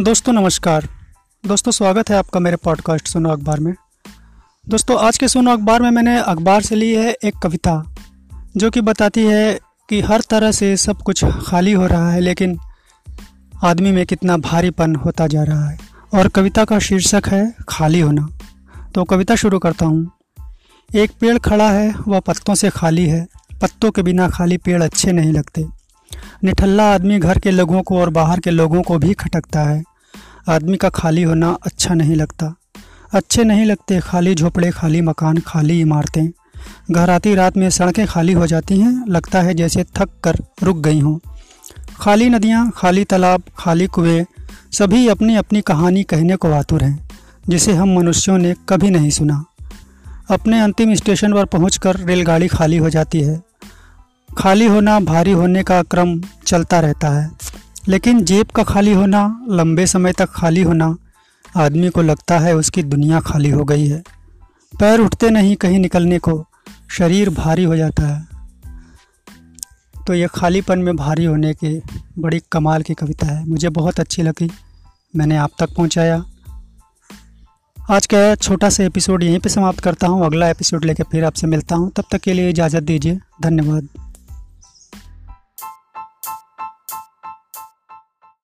दोस्तों, नमस्कार। दोस्तों, स्वागत है आपका मेरे पॉडकास्ट सुनो अखबार में। दोस्तों, आज के सुनो अखबार में मैंने अखबार से ली है एक कविता, जो कि बताती है कि हर तरह से सब कुछ खाली हो रहा है, लेकिन आदमी में कितना भारीपन होता जा रहा है। और कविता का शीर्षक है, खाली होना। तो कविता शुरू करता हूँ। एक पेड़ खड़ा है, वह पत्तों से खाली है। पत्तों के बिना खाली पेड़ अच्छे नहीं लगते। निठल्ला आदमी घर के लोगों को और बाहर के लोगों को भी खटकता है। आदमी का खाली होना अच्छा नहीं लगता। अच्छे नहीं लगते, खाली झोपड़े, खाली मकान, खाली इमारतें। घर आती रात में सड़कें खाली हो जाती हैं, लगता है जैसे थक कर रुक गई हों। खाली नदियाँ, खाली तालाब, खाली कुएँ, सभी अपनी अपनी कहानी कहने को आतुर हैं, जिसे हम मनुष्यों ने कभी नहीं सुना। अपने अंतिम स्टेशन पर पहुंचकर रेलगाड़ी खाली हो जाती है। खाली होना, भारी होने का क्रम चलता रहता है। लेकिन जेब का खाली होना, लंबे समय तक खाली होना, आदमी को लगता है उसकी दुनिया खाली हो गई है। पैर उठते नहीं कहीं निकलने को, शरीर भारी हो जाता है। तो ये खालीपन में भारी होने की बड़ी कमाल की कविता है। मुझे बहुत अच्छी लगी, मैंने आप तक पहुँचाया। आज का छोटा सा एपिसोड यहीं पे समाप्त करता हूँ। अगला एपिसोड लेकर फिर आपसे मिलता हूँ। तब तक के लिए इजाज़त दीजिए। धन्यवाद।